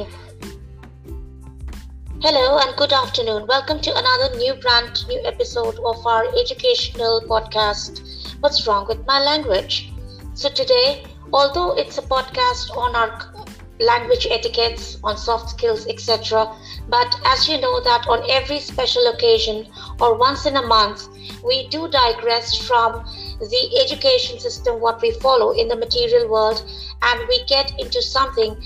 Okay. Hello and good afternoon. Welcome to another new brand new episode of our educational podcast, What's Wrong with My Language? So, today, although it's a podcast on our language etiquettes, on soft skills, etc., but as you know, that on every special occasion or once in a month, we do digress from the education system, what we follow in the material world, and we get into something,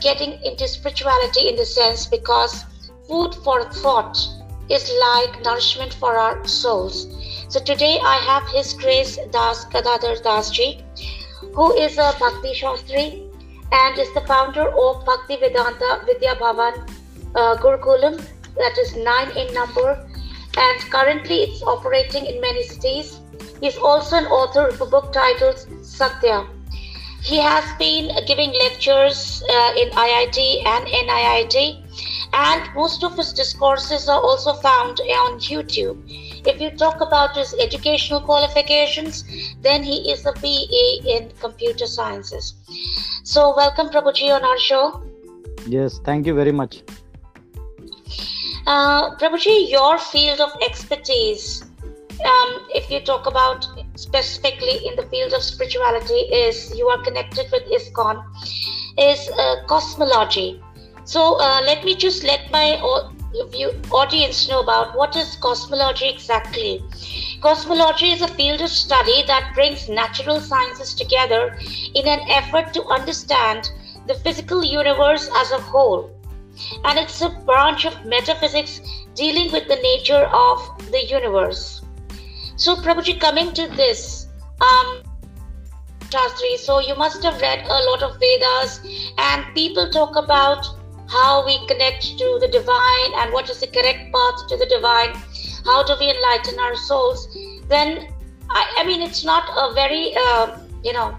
getting into spirituality in the sense because food for thought is like nourishment for our souls. So today I have His Grace Das Gadadhar Dasji, who is a Bhakti Shastri and is the founder of Bhakti Vedanta Vidya Bhavan uh, Gurukulam, that is nine in number, and currently it's operating in many cities. He's also an author of a book titled Satya. He has been giving lectures uh, in IIT and NIIT, and most of his discourses are also found on YouTube. If you talk about his educational qualifications, then he is a BA in computer sciences. So, welcome, Prabhuji, on our show. Yes, thank you very much. Uh, Prabhuji, your field of expertise, um, if you talk about specifically in the field of spirituality, is you are connected with ISKCON, is uh, cosmology. So uh, let me just let my audience know about what is cosmology exactly. Cosmology is a field of study that brings natural sciences together in an effort to understand the physical universe as a whole and it's a branch of metaphysics dealing with the nature of the universe. So, Prabhuji, coming to this, um, Shastri, so you must have read a lot of Vedas, and people talk about how we connect to the divine and what is the correct path to the divine. How do we enlighten our souls? Then, I, I mean, it's not a very, uh, you know,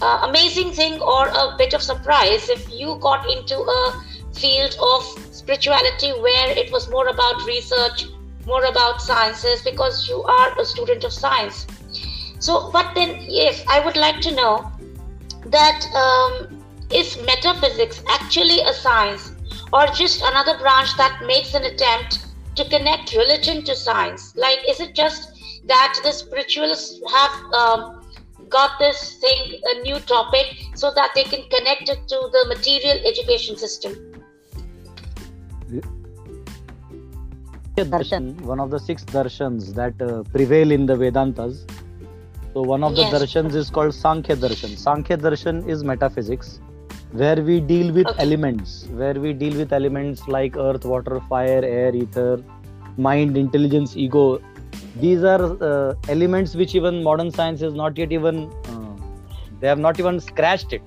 uh, amazing thing or a bit of surprise if you got into a field of spirituality where it was more about research, more about sciences, because you are a student of science. So, but then, yes, I would like to know that um, is metaphysics actually a science or just another branch that makes an attempt to connect religion to science? Like, is it just that the spiritualists have um, got this thing, a new topic, so that they can connect it to the material education system? Darshan, one of the six darshans that uh, prevail in the Vedantas. So one of yes. the darshans is called Sankhya Darshan. Sankhya Darshan is metaphysics, where we deal with okay. elements, where we deal with elements like earth, water, fire, air, ether, mind, intelligence, ego. These are uh, elements which even modern science is not yet even, uh, they have not even scratched it.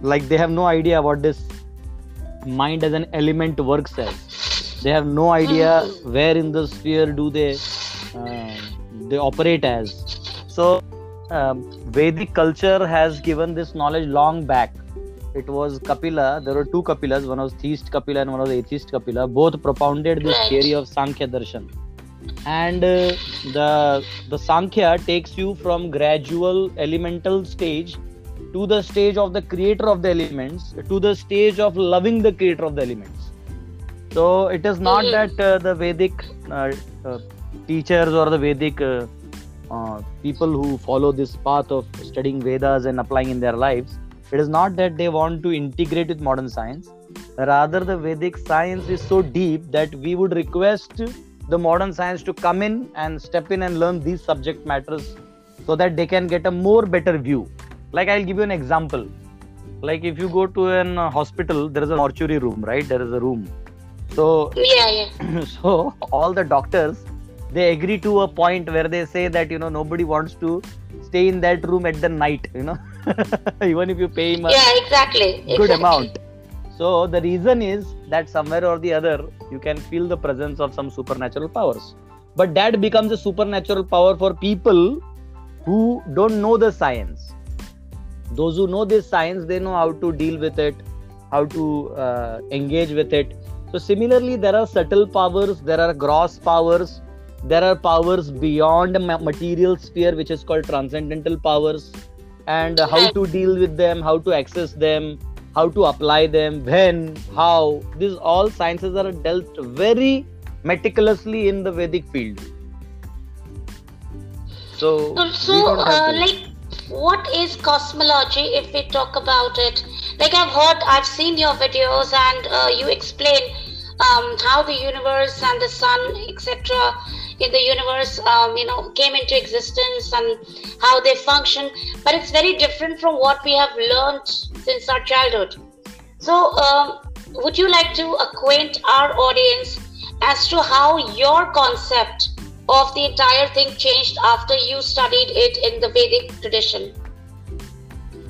Like they have no idea what this mind as an element works as they have no idea where in the sphere do they uh, they operate as. So um, vedic culture has given this knowledge long back. It was kapila. There were two kapilas. One was theist kapila and one was atheist kapila. Both propounded this theory of sankhya darshan. And uh, the the sankhya takes you from gradual elemental stage to the stage of the creator of the elements to the stage of loving the creator of the elements so it is not mm-hmm. that uh, the Vedic uh, uh, teachers or the Vedic uh, uh, people who follow this path of studying Vedas and applying in their lives. It is not that they want to integrate with modern science. Rather, the Vedic science is so deep that we would request the modern science to come in and step in and learn these subject matters so that they can get a more better view. Like I'll give you an example. Like if you go to an hospital, there is a mortuary room, right? There is a room so yeah, yeah. so all the doctors they agree to a point where they say that you know nobody wants to stay in that room at the night. You know, even if you pay him a yeah, exactly, good exactly. amount. So the reason is that somewhere or the other you can feel the presence of some supernatural powers. But that becomes a supernatural power for people who don't know the science. Those who know this science, they know how to deal with it, how to uh, engage with it, so similarly, there are subtle powers, there are gross powers, there are powers beyond material sphere, which is called transcendental powers, and how to deal with them, how to access them, how to apply them, when, how. These all sciences are dealt very meticulously in the Vedic field. So, so uh, like, what is cosmology if we talk about it? Like, I've heard, I've seen your videos, and uh, you explain um, how the universe and the sun, etc., in the universe, um, you know, came into existence and how they function. But it's very different from what we have learned since our childhood. So, um, would you like to acquaint our audience as to how your concept of the entire thing changed after you studied it in the Vedic tradition?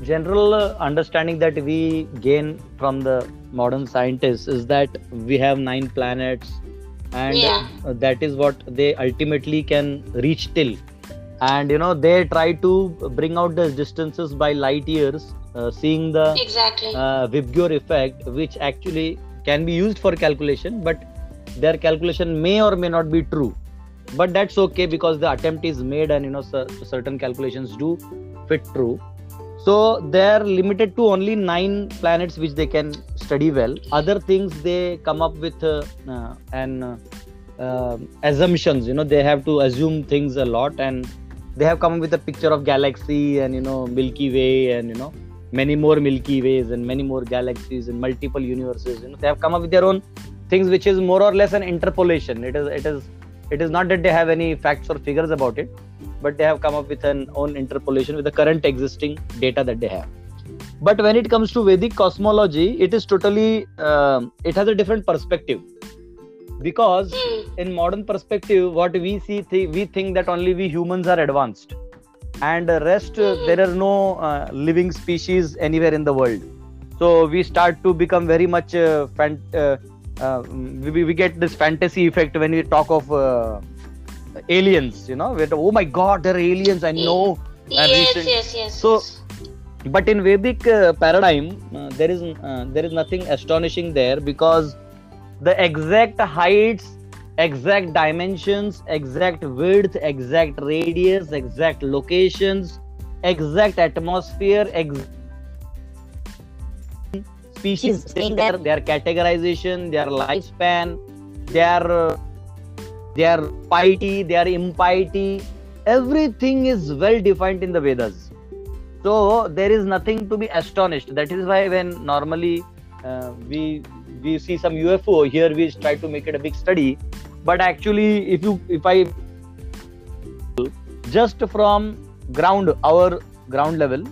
General uh, understanding that we gain from the modern scientists is that we have nine planets and yeah. that is what they ultimately can reach till. And you know they try to bring out the distances by light years uh, seeing the exactly. uh, effect which actually can be used for calculation but their calculation may or may not be true. But that's okay because the attempt is made and you know certain calculations do fit true so they're limited to only nine planets which they can study well. Other things they come up with uh, uh, and uh, uh, assumptions you know they have to assume things a lot and they have come up with a picture of galaxy and you know milky way and you know many more milky ways and many more galaxies and multiple universes you know they have come up with their own things which is more or less an interpolation. It is it is it is not that they have any facts or figures about it but they have come up with an own interpolation with the current existing data that they have. But when it comes to vedic cosmology it is totally uh, it has a different perspective. Because in modern perspective what we see th- we think that only we humans are advanced. And the rest uh, there are no uh, living species anywhere in the world. So we start to become very much uh, fan- uh, we, we get this fantasy effect when we talk of uh, aliens you know we're, oh my god they're aliens i know. yes, yes yes. so but in vedic uh, paradigm uh, there is uh, there is nothing astonishing there because the exact heights exact dimensions exact width exact radius exact locations exact atmosphere exact species there, their categorization, their lifespan, their their piety, their impiety, everything is well defined in the Vedas. So there is nothing to be astonished. That is why when normally uh, we we see some UFO here, we try to make it a big study. But actually, if you if I just from ground our ground level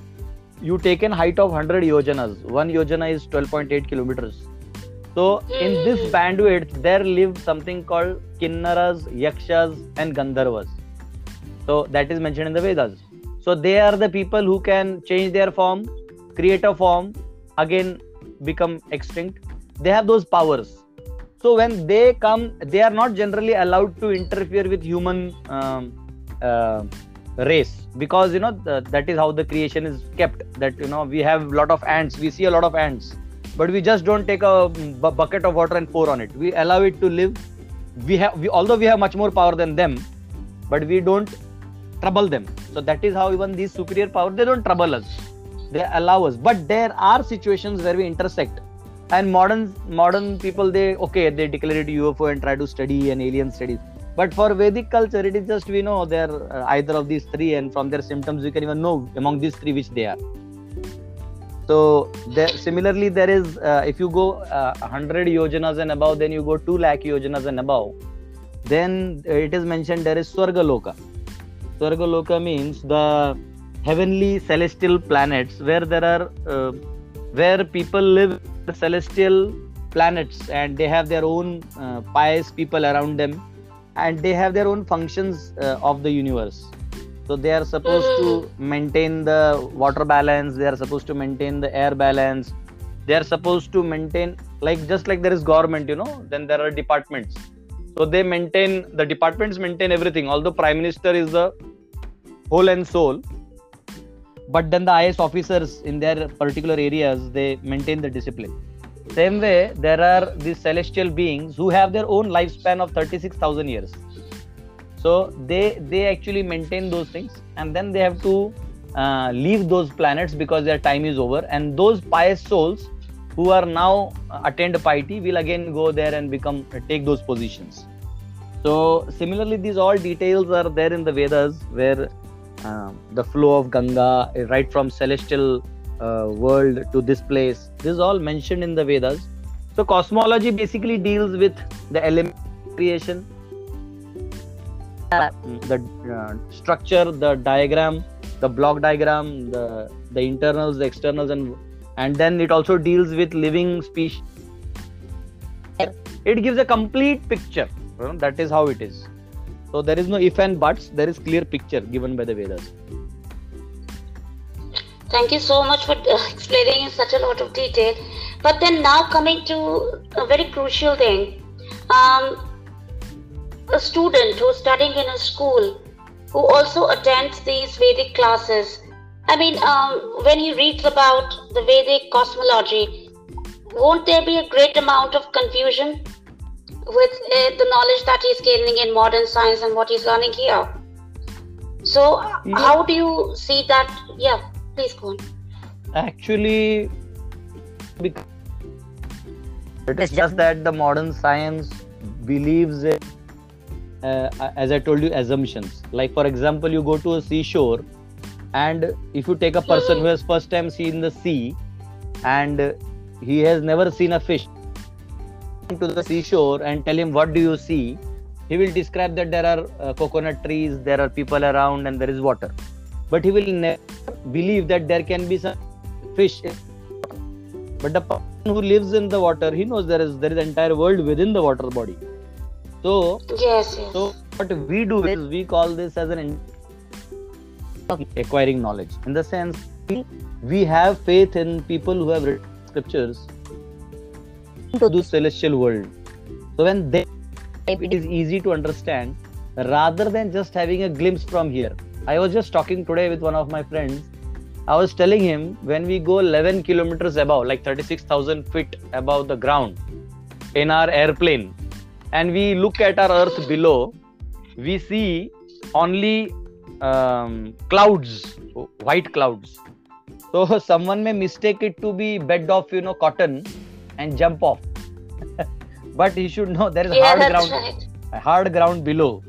you take an height of 100 yojanas one yojana is 12.8 kilometers. So in this hmm. bandwidth there live something called kinnaras yakshas and gandharvas. So that is mentioned in the vedas. So they are the people who can change their form create a form again become extinct. They have those powers. So when they come they are not generally allowed to interfere with human um, uh, race. Because you know that is how the creation is kept. That you know we have a lot of ants. We see a lot of ants. But we just don't take a b- bucket of water and pour on it. We allow it to live. We have we, although we have much more power than them but we don't trouble them. So that is how even these superior power they don't trouble us. They allow us. But there are situations where we intersect. And modern modern people they okay they declare it ufo and try to study and alien studies but for vedic culture it is just we know they're uh, either of these three and from their symptoms we can even know among these three which they are. So there, similarly there is uh, if you go uh, 100 yojanas and above then you go 2 lakh yojanas and above then it is mentioned there is swargaloka. Swargaloka means the heavenly celestial planets where there are uh, where people live the celestial planets and they have their own uh, pious people around them and they have their own functions uh, of the universe. So they are supposed to hmm. maintain the water balance they are supposed to maintain the air balance they are supposed to maintain like just like there is government you know then there are departments. So they maintain the departments maintain everything although prime minister is the whole and soul but then the is officers in their particular areas they maintain the discipline same way, there are these celestial beings who have their own lifespan of 36,000 years. So they they actually maintain those things, and then they have to uh, leave those planets because their time is over. And those pious souls who are now attained piety will again go there and become take those positions so similarly these all details are there in the vedas where uh, the flow of ganga right from celestial uh, world to this place. This is all mentioned in the vedas. So cosmology basically deals with the element creation the uh, structure the diagram the block diagram the the internals the externals and and then it also deals with living species. It gives a complete picture. You know, that is how it is. So there is no if and buts. There is clear picture given by the vedas thank you so much for uh, explaining in such a lot of detail but then now coming to a very crucial thing um, a student who's studying in a school who also attends these Vedic classes. I mean, um, when he reads about the Vedic cosmology, won't there be a great amount of confusion with uh, the knowledge that he's gaining in modern science and what he's learning here? So, yeah. how do you see that? Yeah, please go on. Actually, it is just that the modern science believes in uh, as I told you, assumptions. Like for example, you go to a seashore, and if you take a person who has first time seen the sea, and he has never seen a fish, to the seashore and tell him what do you see, he will describe that there are uh, coconut trees, there are people around, and there is water. But he will never believe that there can be some fish. But the person who lives in the water, he knows there is there is entire world within the water body so yes, yes. So what we do is we call this as an acquiring knowledge. In the sense, we have faith in people who have written scriptures to the celestial world. So when they, it is easy to understand rather than just having a glimpse from here. I was just talking today with one of my friends. I was telling him when we go 11 kilometers above, like 36,000 feet above the ground in our airplane, and we look at our earth below we see only um, clouds white clouds so someone may mistake it to be bed of you know cotton and jump off but he should know there is yeah, hard ground right. hard ground below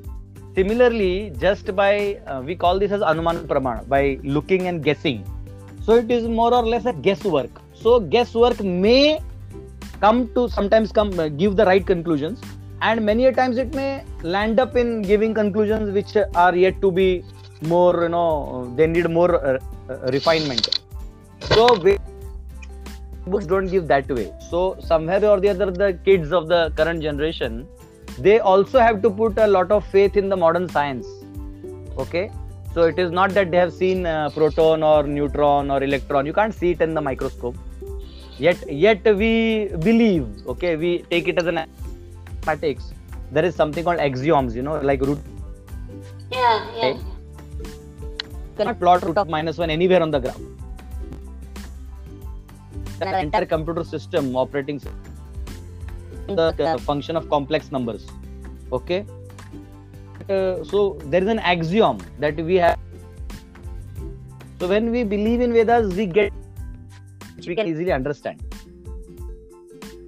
similarly just by uh, we call this as anuman praman by looking and guessing. So it is more or less a guesswork. So guesswork may come to sometimes come uh, give the right conclusions. And many a times it may land up in giving conclusions which are yet to be more you know they need more uh, uh, refinement. So books don't give that way. So somewhere or the other the kids of the current generation they also have to put a lot of faith in the modern science. Okay? So it is not that they have seen uh, proton or neutron or electron. You can't see it in the microscope. Yet yet we believe okay? We take it as an mathematics. There is something called axioms you know like root. Yeah yeah. Okay? cannot plot root of minus 1 anywhere on the graph the entire computer system operating system, the function of complex numbers. Okay? Uh, so there is an axiom that we have. So when we believe in vedas we get we can easily understand.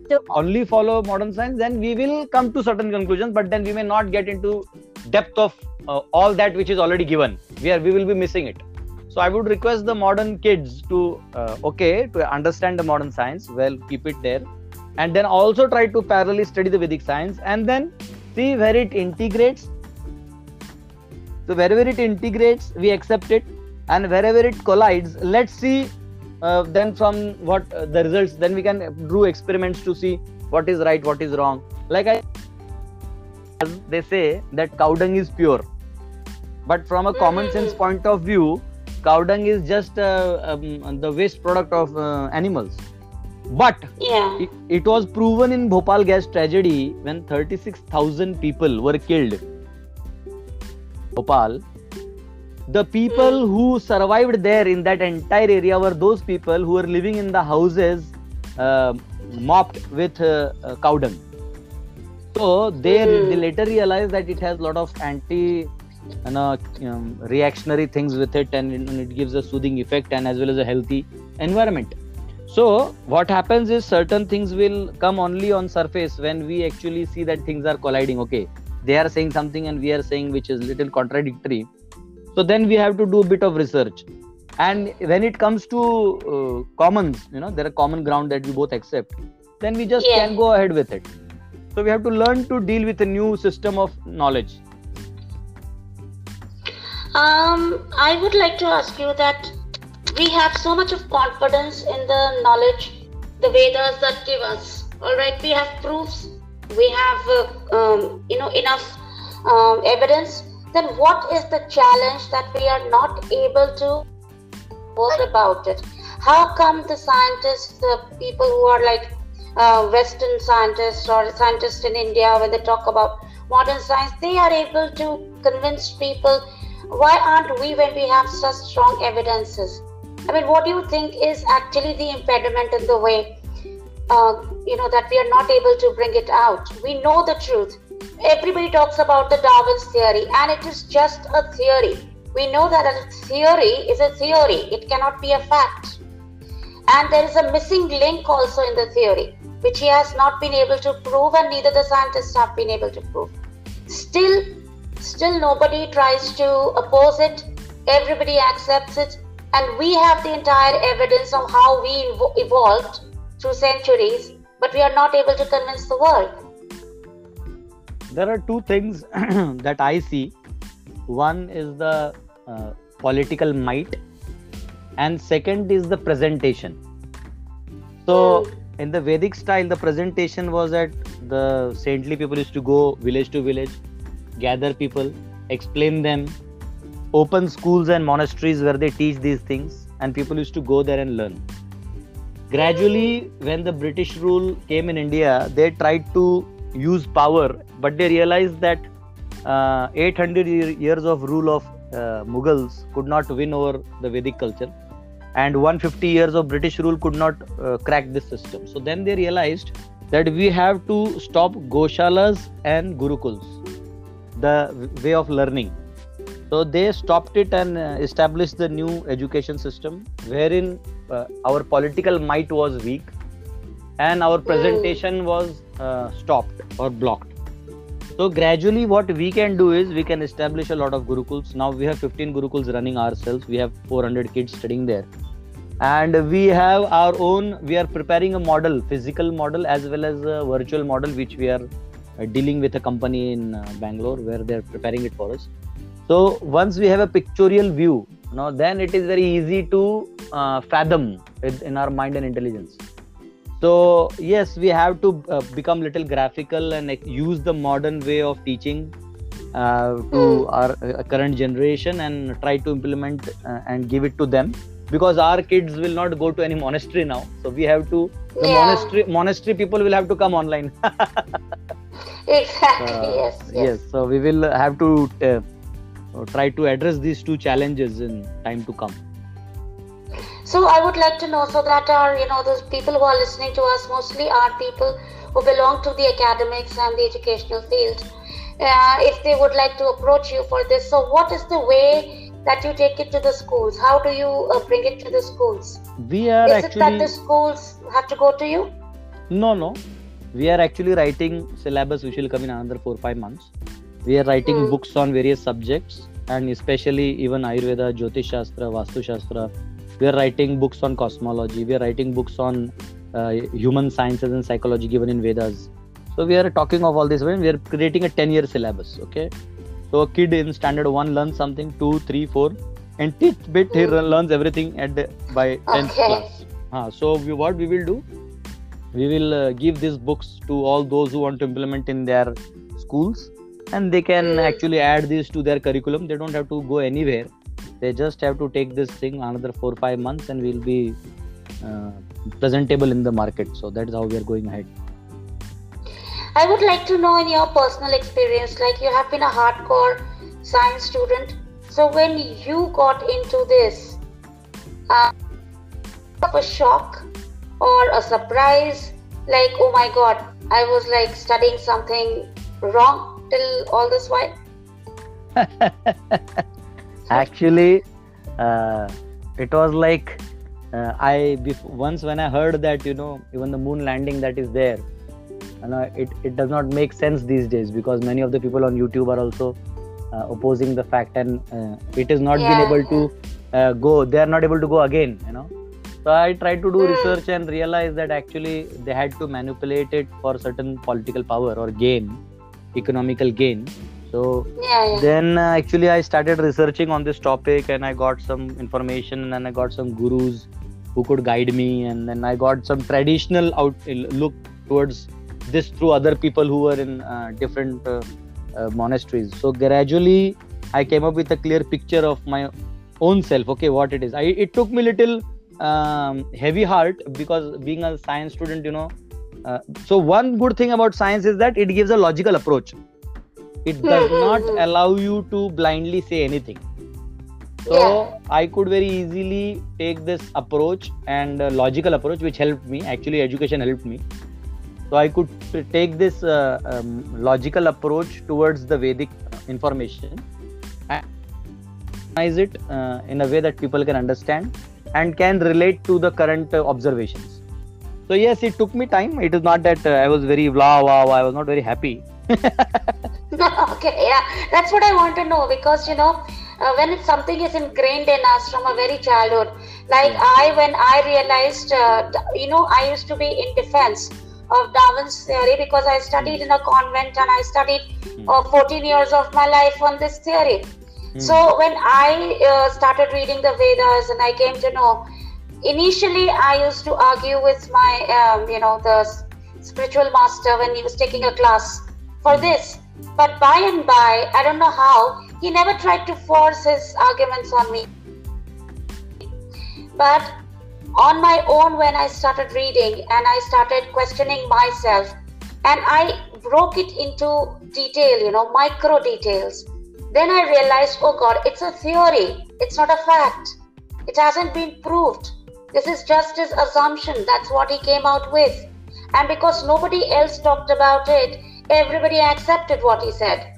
So only follow modern science, then we will come to certain conclusions, but then we may not get into depth of uh, all that which is already given. We are we will be missing it. So I would request the modern kids to uh, okay to understand the modern science. Well, keep it there, and then also try to parallelly study the Vedic science, and then see where it integrates. So wherever it integrates, we accept it, and wherever it collides, let's see uh, then from what uh, the results. Then we can do experiments to see what is right what is wrong. Like i they say that cow dung is pure. But from a common sense mm-hmm. point of view cow dung is just uh, um, the waste product of uh, animals but yeah. it, it, was proven in bhopal gas tragedy when 36000 people were killed. Bhopal. The people who survived there in that entire area were those people who were living in the houses uh, mopped with uh, uh, cow dung. So they, mm. they later realized that it has a lot of anti you know, um, reactionary things with it and, and, it gives a soothing effect and as well as a healthy environment so what happens is certain things will come only on surface when we actually see that things are colliding okay? They are saying something and we are saying which is little contradictory. So then we have to do a bit of research. And when it comes to uh, commons you know there are common ground that we both accept then we just Yeah. can go ahead with it. So we have to learn to deal with a new system of knowledge. Um, I would like to ask you that we have so much of confidence in the knowledge the Vedas that give us. All right, we have proofs, we have uh, um, you know enough um, evidence. Then what is the challenge that we are not able to work about it? How come the scientists, the people who are like uh, Western scientists or scientists in India, when they talk about modern science, they are able to convince people. Why aren't we when we have such strong evidences? I mean, what do you think is actually the impediment in the way, uh, you know, that we are not able to bring it out? We know the truth. Everybody talks about the Darwin's theory, and it is just a theory. We know that a theory is a theory, it cannot be a fact. And there is a missing link also in the theory, which he has not been able to prove, and neither the scientists have been able to prove. Still, still nobody tries to oppose it. Everybody accepts it, and we have the entire evidence of how we evolved through centuries, but we are not able to convince the world. there are two things that I see. One is the uh, political might, and second is the presentation. So, in the Vedic style, the presentation was that the saintly people used to go village to village, gather people, explain them, open schools and monasteries where they teach these things, and people used to go there and learn. Gradually, when the British rule came in India, they tried to use power, but they realized that uh, 800 year- years of rule of uh, Mughals could not win over the Vedic culture, and 150 years of British rule could not uh, crack this system. So then they realized that we have to stop Goshalas and Gurukuls, the way of learning. So they stopped it and uh, established the new education system, wherein uh, our political might was weak and our presentation was uh, stopped or blocked. So gradually, what we can do is we can establish a lot of gurukuls. Now we have 15 gurukuls running ourselves. We have 400 kids studying there, and we have our own. We are preparing a model, physical model as well as a virtual model, which we are uh, dealing with a company in uh, Bangalore where they are preparing it for us. So once we have a pictorial view, know, then it is very easy to uh, fathom it in our mind and intelligence so yes we have to uh, become little graphical and like, use the modern way of teaching uh, to Mm. our uh, current generation and try to implement uh, and give it to them because our kids will not go to any monastery now so we have to the Yeah. monastery monastery people will have to come online Exactly. Uh, yes. yes so we will have to uh, try to address these two challenges in time to come So I would like to know so that our you know those people who are listening to us mostly are people who belong to the academics and the educational field. Uh, if they would like to approach you for this, so what is the way that you take it to the schools? How do you uh, bring it to the schools? we are Is it that the schools have to go to you? No, no. We are actually writing syllabus which will come in another four five months. We are writing Hmm. books on various subjects and especially even Ayurveda, Jyotish Shastra, Vastu Shastra. We are writing books on cosmology. We are writing books on uh, human sciences and psychology given in Vedas. So we are talking of all this when we are creating a 10 year syllabus. Okay. So a kid in standard one learns something, two, three, four, and teach bit he Hmm. learns everything at the, by 10th Okay. class. Ah, so we, what we will do? we will uh, give these books to all those who want to implement in their schools and they can actually add these to their curriculum. They don't have to go anywhere. They just have to take this thing another four five months and we'll be uh, presentable in the market. So that is how we are going ahead. I would like to know in your personal experience, like you have been a hardcore science student. So when you got into this, uh, of a shock or a surprise, like oh my god, I was like studying something wrong all this while. actually uh, it was like uh, I once when I heard that you know even the moon landing that is there, you know, it it does not make sense these days because many of the people on YouTube are also uh, opposing the fact and uh, it is not yeah, been able to uh, go. They are not able to go again. You know. So I tried to do mm. research and realized that actually they had to manipulate it for certain political power or gain, economical gain. So yeah, yeah. then uh, actually I started researching on this topic and I got some information and I got some gurus who could guide me and then I got some traditional out look towards this through other people who were in uh, different uh, uh, monasteries. So gradually I came up with a clear picture of my own self. Okay, what it is. I, it took me little um, heavy heart because being a science student you know uh, so one good thing about science is that it gives a logical approach. It does not allow you to blindly say anything. So yeah. i could very easily take this approach and uh, logical approach which helped me. Actually education helped me. So i could take this uh, um, logical approach towards the vedic information and analyze it uh, in a way that people can understand and can relate to the current observations so yes it took me time it is not that uh, i was very blah wow i was not very happy okay yeah that's what i want to know because you know uh, when something is ingrained in us from a very childhood like yeah. i when i realized uh, you know i used to be in defense of darwin's theory because i studied in a convent and i studied hmm. uh, 14 years of my life on this theory Hmm. So when I uh, started reading the Vedas and I came to know, initially I used to argue with my, um, you know, the spiritual master when he was taking a class for this. But by and by, I don't know how, he never tried to force his arguments on me. But on my own, when I started reading and I started questioning myself, and I broke it into detail, you know, micro details then I realized, oh God, it's a theory. It's not a fact. It hasn't been proved. This is just his assumption. That's what he came out with. And because nobody else talked about it, everybody accepted what he said.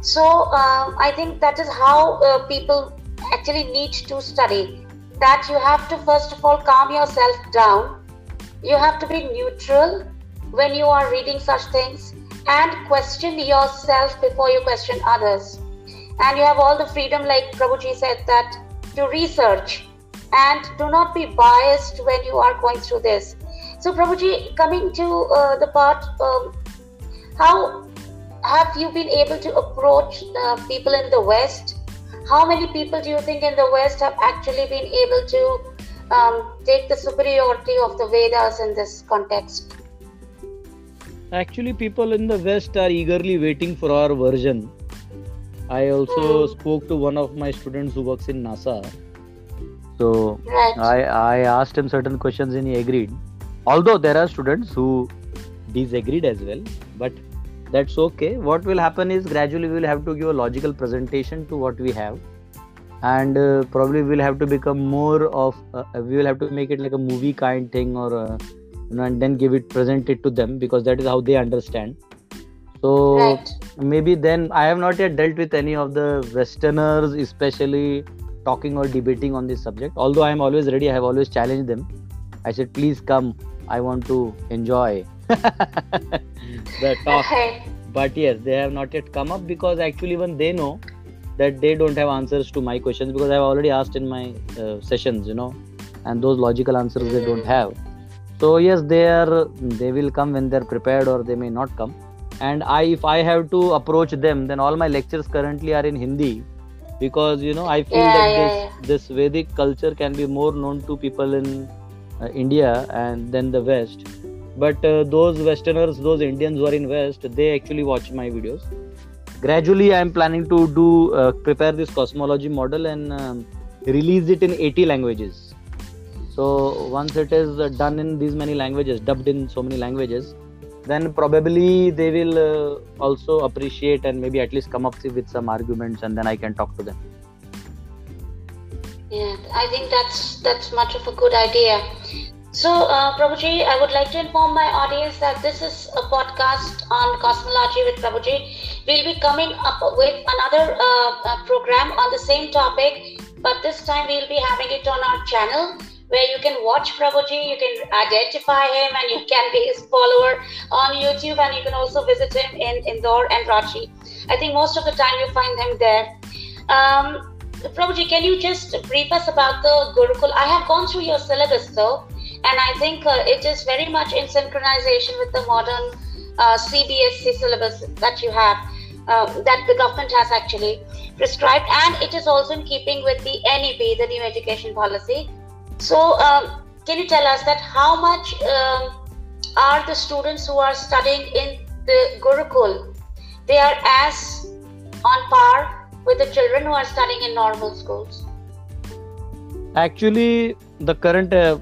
So uh, I think that is how uh, people actually need to study. That you have to first of all calm yourself down. You have to be neutral when you are reading such things and question yourself before you question others and you have all the freedom like prabhuji said that to research and do not be biased when you are going through this so prabhuji coming to uh, the part um, how have you been able to approach uh, people in the west how many people do you think in the west have actually been able to um, take the superiority of the vedas in this context actually people in the west are eagerly waiting for our version I also mm. spoke to one of my students who works in NASA. So right. I, I asked him certain questions and he agreed. Although there are students who disagreed as well, but that's okay. What will happen is gradually we will have to give a logical presentation to what we have, and uh, probably we'll have to become more of. Uh, we will have to make it like a movie kind thing, or uh, you know, and then give it present it to them because that is how they understand so right. maybe then i have not yet dealt with any of the westerners especially talking or debating on this subject. Although i am always ready i have always challenged them. I said please come. I want to enjoy. The talk. But yes they have not yet come up because actually even they know that they don't have answers to my questions because i've already asked in my uh, sessions you know and those logical answers mm. they don't hmm. have. So yes they are they will come when they're prepared or they may not come. And i if i have to approach them then all my lectures currently are in hindi because you know i feel yeah, that yeah, this this vedic culture can be more known to people in uh, india and then the west. But uh, those westerners those indians who are in west they actually watch my videos. Gradually i am planning to do uh, prepare this cosmology model and um, release it in 80 languages. So once it is uh, done in these many languages dubbed in so many languages then probably they will uh, also appreciate and maybe at least come up with some arguments and then i can talk to them. Yeah i think that's that's much of a good idea. So uh, prabhuji i would like to inform my audience that this is a podcast on cosmology with prabhuji. We'll be coming up with another uh, uh program on the same topic but this time we'll be having it on our channel where you can watch Prabhuji, you can identify him, and you can be his follower on YouTube, and you can also visit him in Indore and Ranchi. I think most of the time you find him there. Um, Prabhuji, can you just brief us about the Gurukul? I have gone through your syllabus though, and I think uh, it is very much in synchronization with the modern uh, CBSE syllabus that you have, uh, that the government has actually prescribed, and it is also in keeping with the NEP, the New Education Policy. So, um, can you tell us that how much um, are the students who are studying in the Gurukul? They are as on par with the children who are studying in normal schools. Actually, the current uh,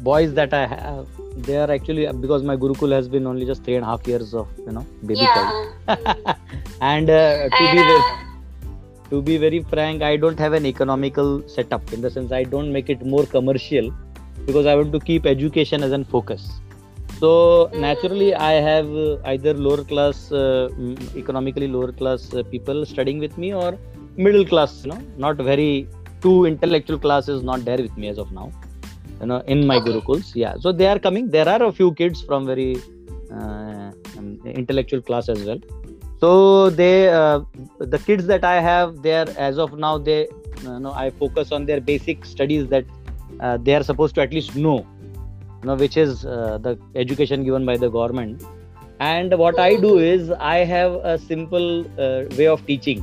boys that I have, they are actually because my Gurukul has been only just three and a half years of you know baby Yeah. and uh, to And, be uh, to be very frank i don't have an economical setup in the sense i don't make it more commercial because i want to keep education as a focus. So naturally i have uh, either lower class uh, economically lower class uh, people studying with me or middle class you know not very too intellectual classes not there with me as of now you know in my Okay. gurukuls. Yeah. So they are coming. There are a few kids from very uh, um, intellectual class as well so they uh, the kids that i have they are as of now they you know i focus on their basic studies that uh, they are supposed to at least know you know which is uh, the education given by the government. And what i do is i have a simple uh, way of teaching.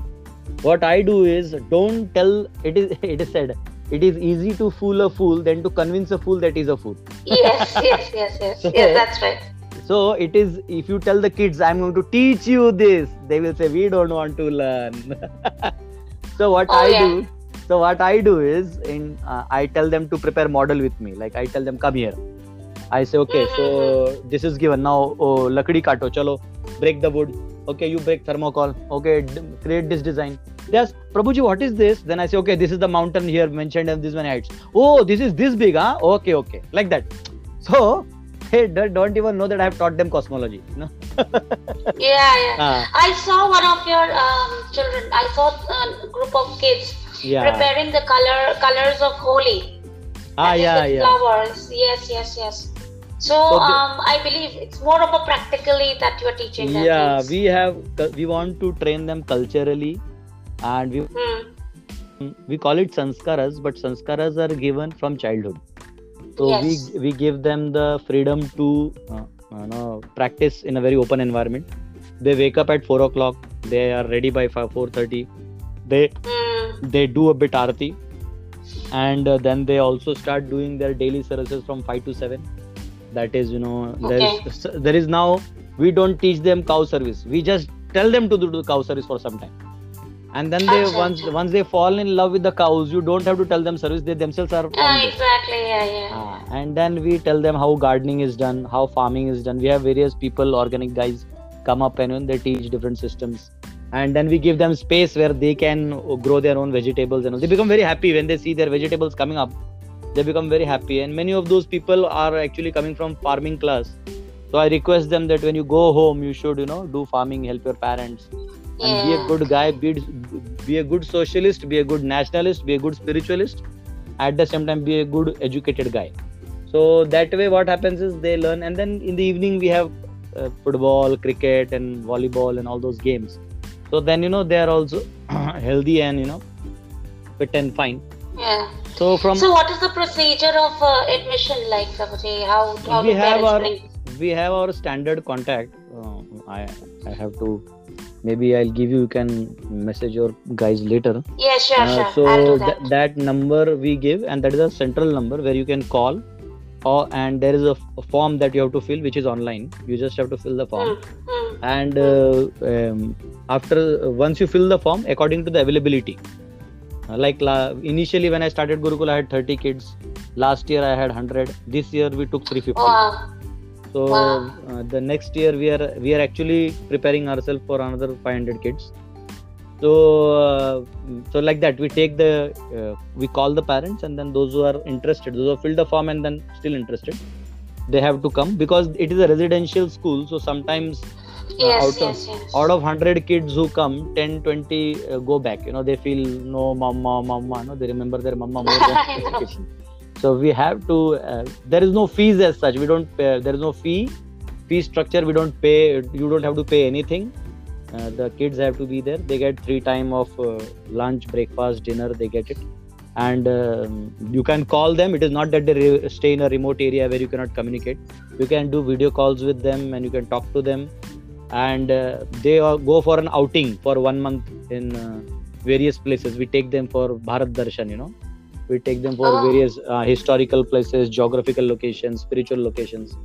What i do is don't tell it is it is said it is easy to fool a fool than to convince a fool that is a fool. Yes, yes, yes, yes, So- yes, that's right. So it is if you tell the kids i'm going to teach you this they will say we don't want to learn. So what Oh, i yeah. do so what i do is in uh, i tell them to prepare model with me. Like i tell them come here. I say okay so Mm-hmm. this is given. Now oh lakdi kato. Chalo break the wood. Okay you break thermocol. Okay d- create this design. Yes prabhuji what is this? Then i say okay this is the mountain here mentioned and this many heights oh this is this big huh? Okay okay. Like that. So they don't even know that i have taught them cosmology you know Yeah, yeah. Ah, I saw one of your um, children. I saw a group of kids yeah preparing the color colors of Holi. ah yeah yeah Flowers. Yes, yes, yes. So, So the- um, I believe it's more of a practically that you are teaching them. yeah things. we have we want to train them culturally and we Hmm. we call it sanskaras but sanskaras are given from childhood so Yes. we we give them the freedom to uh, practice in a very open environment. They wake up at 4 o'clock. They are ready by 5 4.30 they Hmm. they do a bit arati and uh, then they also start doing their daily services from 5 to 7 that is you know there is there is now we don't teach them cow service. We just tell them to do the cow service for some time. And then they once once they fall in love with the cows you don't have to tell them service. They themselves are exactly. Yeah, yeah. Ah, and then we tell them how gardening is done how farming is done. We have various people organic guys come up and they teach different systems. And then we give them space where they can grow their own vegetables and all. they become very happy when they see their vegetables coming up. They become very happy. And many of those people are actually coming from farming class. So i request them that when you go home you should you know do farming help your parents. And be a good guy be, be a good socialist be a good nationalist be a good spiritualist at the same time be a good educated guy so that way what happens is they learn and then in the evening we have uh, football cricket and volleyball and all those games so then you know they are also healthy and you know fit and fine Yeah. so from So, what is the procedure of uh, admission like, Prabhuji? How, how we have our bring? we have our standard contact uh, i i have to maybe i'll give you you can message your guys later Yeah, sure, Uh, sure. so I'll do tha- that. that number we give and that is a central number where you can call or and there is a, f- a form that you have to fill which is online you just have to fill the form Hmm, hmm. and uh, um, after uh, once you fill the form according to the availability Uh, like la- initially when i started gurukul i had 30 kids last year i had 100 this year we took 350 Wow. So Wow. uh, the next year we are we are actually preparing ourselves for another 500 kids so uh, so like that we take the uh, we call the parents and then those who are interested those who filled the form and then still interested they have to come because it is a residential school so sometimes Yes, out of- yes, yes. out of 100 kids who come 10 20 uh, go back you know they feel no mama mama no they remember their mama more than education so we have to uh, there is no fees as such. We don't pay, there is no fee. Fee structure we don't pay you don't have to pay anything. Uh, the kids have to be there. They get three time of uh, lunch breakfast dinner they get it. And um, you can call them. It is not that they re- stay in a remote area where you cannot communicate. You can do video calls with them and you can talk to them. And uh, they go for an outing for one month in uh, various places. We take them for bharat darshan you know we take them for Oh. various uh, historical places geographical locations spiritual locations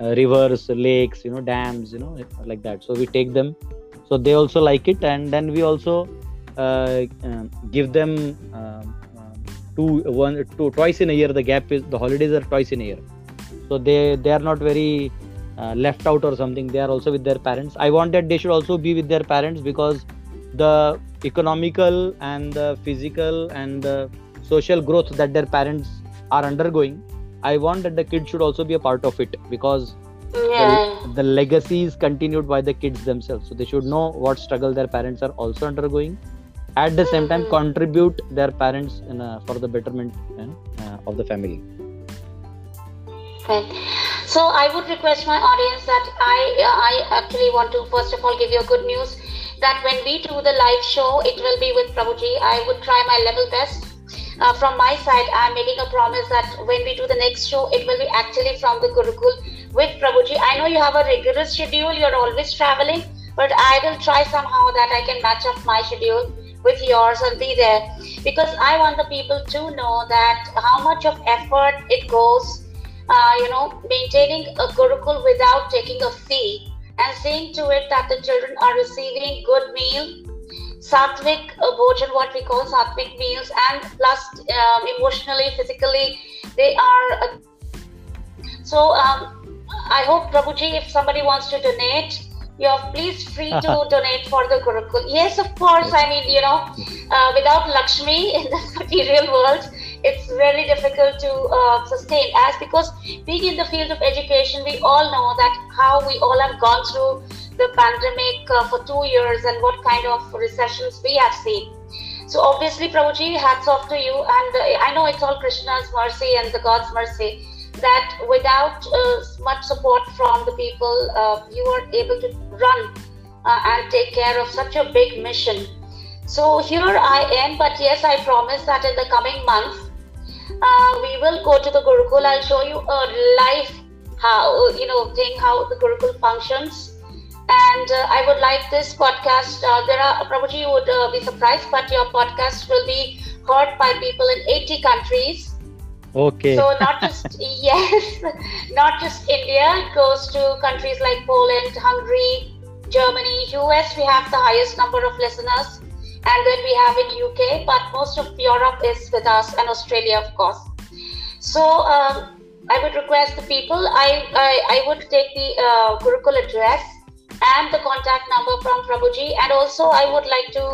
uh, rivers lakes you know dams you know like that. So we take them. So they also like it. And then we also uh, um, give them um, um, two one two twice in a year. The gap is the holidays are twice in a year. So they they are not very uh, left out or something. They are also with their parents. I want that they should also be with their parents because the economical and the physical and the social growth that their parents are undergoing i want that the kids should also be a part of it because Yeah. the, the legacy is continued by the kids themselves so they should know what struggle their parents are also undergoing at the same time Mhm. contribute their parents in a, for the betterment you know, uh, of the family Right. So I would request my audience that I I actually want to first of all give you a good news that when we do the live show, it will be with Prabhuji. I would try my level best. Uh, from my side, I'm making a promise that when we do the next show, it will be actually from the Gurukul with Prabhuji. I know you have a rigorous schedule; you're always traveling, but I will try somehow that I can match up my schedule with yours and be there because I want the people to know that how much of effort it goes uh, you know, maintaining a Gurukul without taking a fee and seeing to it that the children are receiving good meal, sattvic uh, bhojan, what we call sattvic meals, and plus um, emotionally, physically, they are. Uh, so um, I hope Prabhuji, if somebody wants to donate, you're please free to donate for the Gurukul. Yes, of course. I mean, you know, uh, without Lakshmi in this material world, it's very difficult to uh, sustain. As because being in the field of education, we all know that how we all have gone through the pandemic uh, for two years and what kind of recessions we have seen. So obviously, Prabhuji, hats off to you. And uh, I know it's all Krishna's mercy and the God's mercy that without uh, much support from the people, uh, you were able to run uh, and take care of such a big mission. So here I am, but yes, I promise that in the coming month, uh, we will go to the Gurukul. I'll show you a live how you know thing how the Gurukul functions. And uh, I would like this podcast. Uh, there are Prabhuji, you would uh, be surprised, but your podcast will be heard by people in 80 countries. okay So not just yes, not just India. It goes to countries like Poland, Hungary, Germany, US. We have the highest number of listeners, and then we have in UK. But most of Europe is with us, and Australia, of course. So um, I would request the people. I I, I would take the uh, Gurukul address and the contact number from Prabhuji, and also I would like to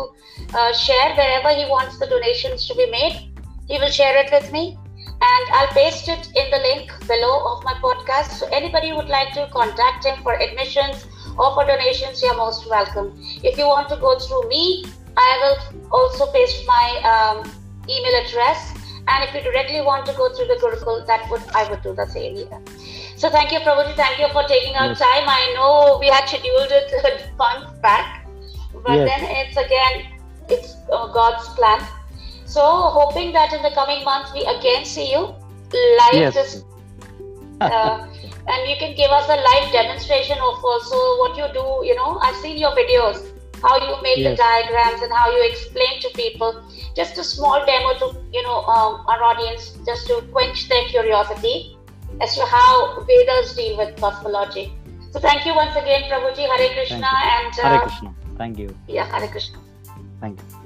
uh, share wherever he wants the donations to be made. He will share it with me and I'll paste it in the link below of my podcast. So anybody who would like to contact him for admissions or for donations, you're most welcome. If you want to go through me, I will also paste my um, email address. And if you directly want to go through the Gurukul, that would I would do the same here. So thank you, Prabhuji. Thank you for taking out Yes. time. I know we had scheduled it a month back, but Yes. then it's again it's uh, God's plan. So hoping that in the coming month we again see you live Yes. this uh, and you can give us a live demonstration of also what you do you know i've seen your videos how you make the diagrams and how you explain to people. Just a small demo to you know um, our audience just to quench their curiosity as to how vedas deal with cosmology so thank you once again prabhuji. Hare krishna and uh, hare krishna. Thank you. yeah hare krishna. Thank you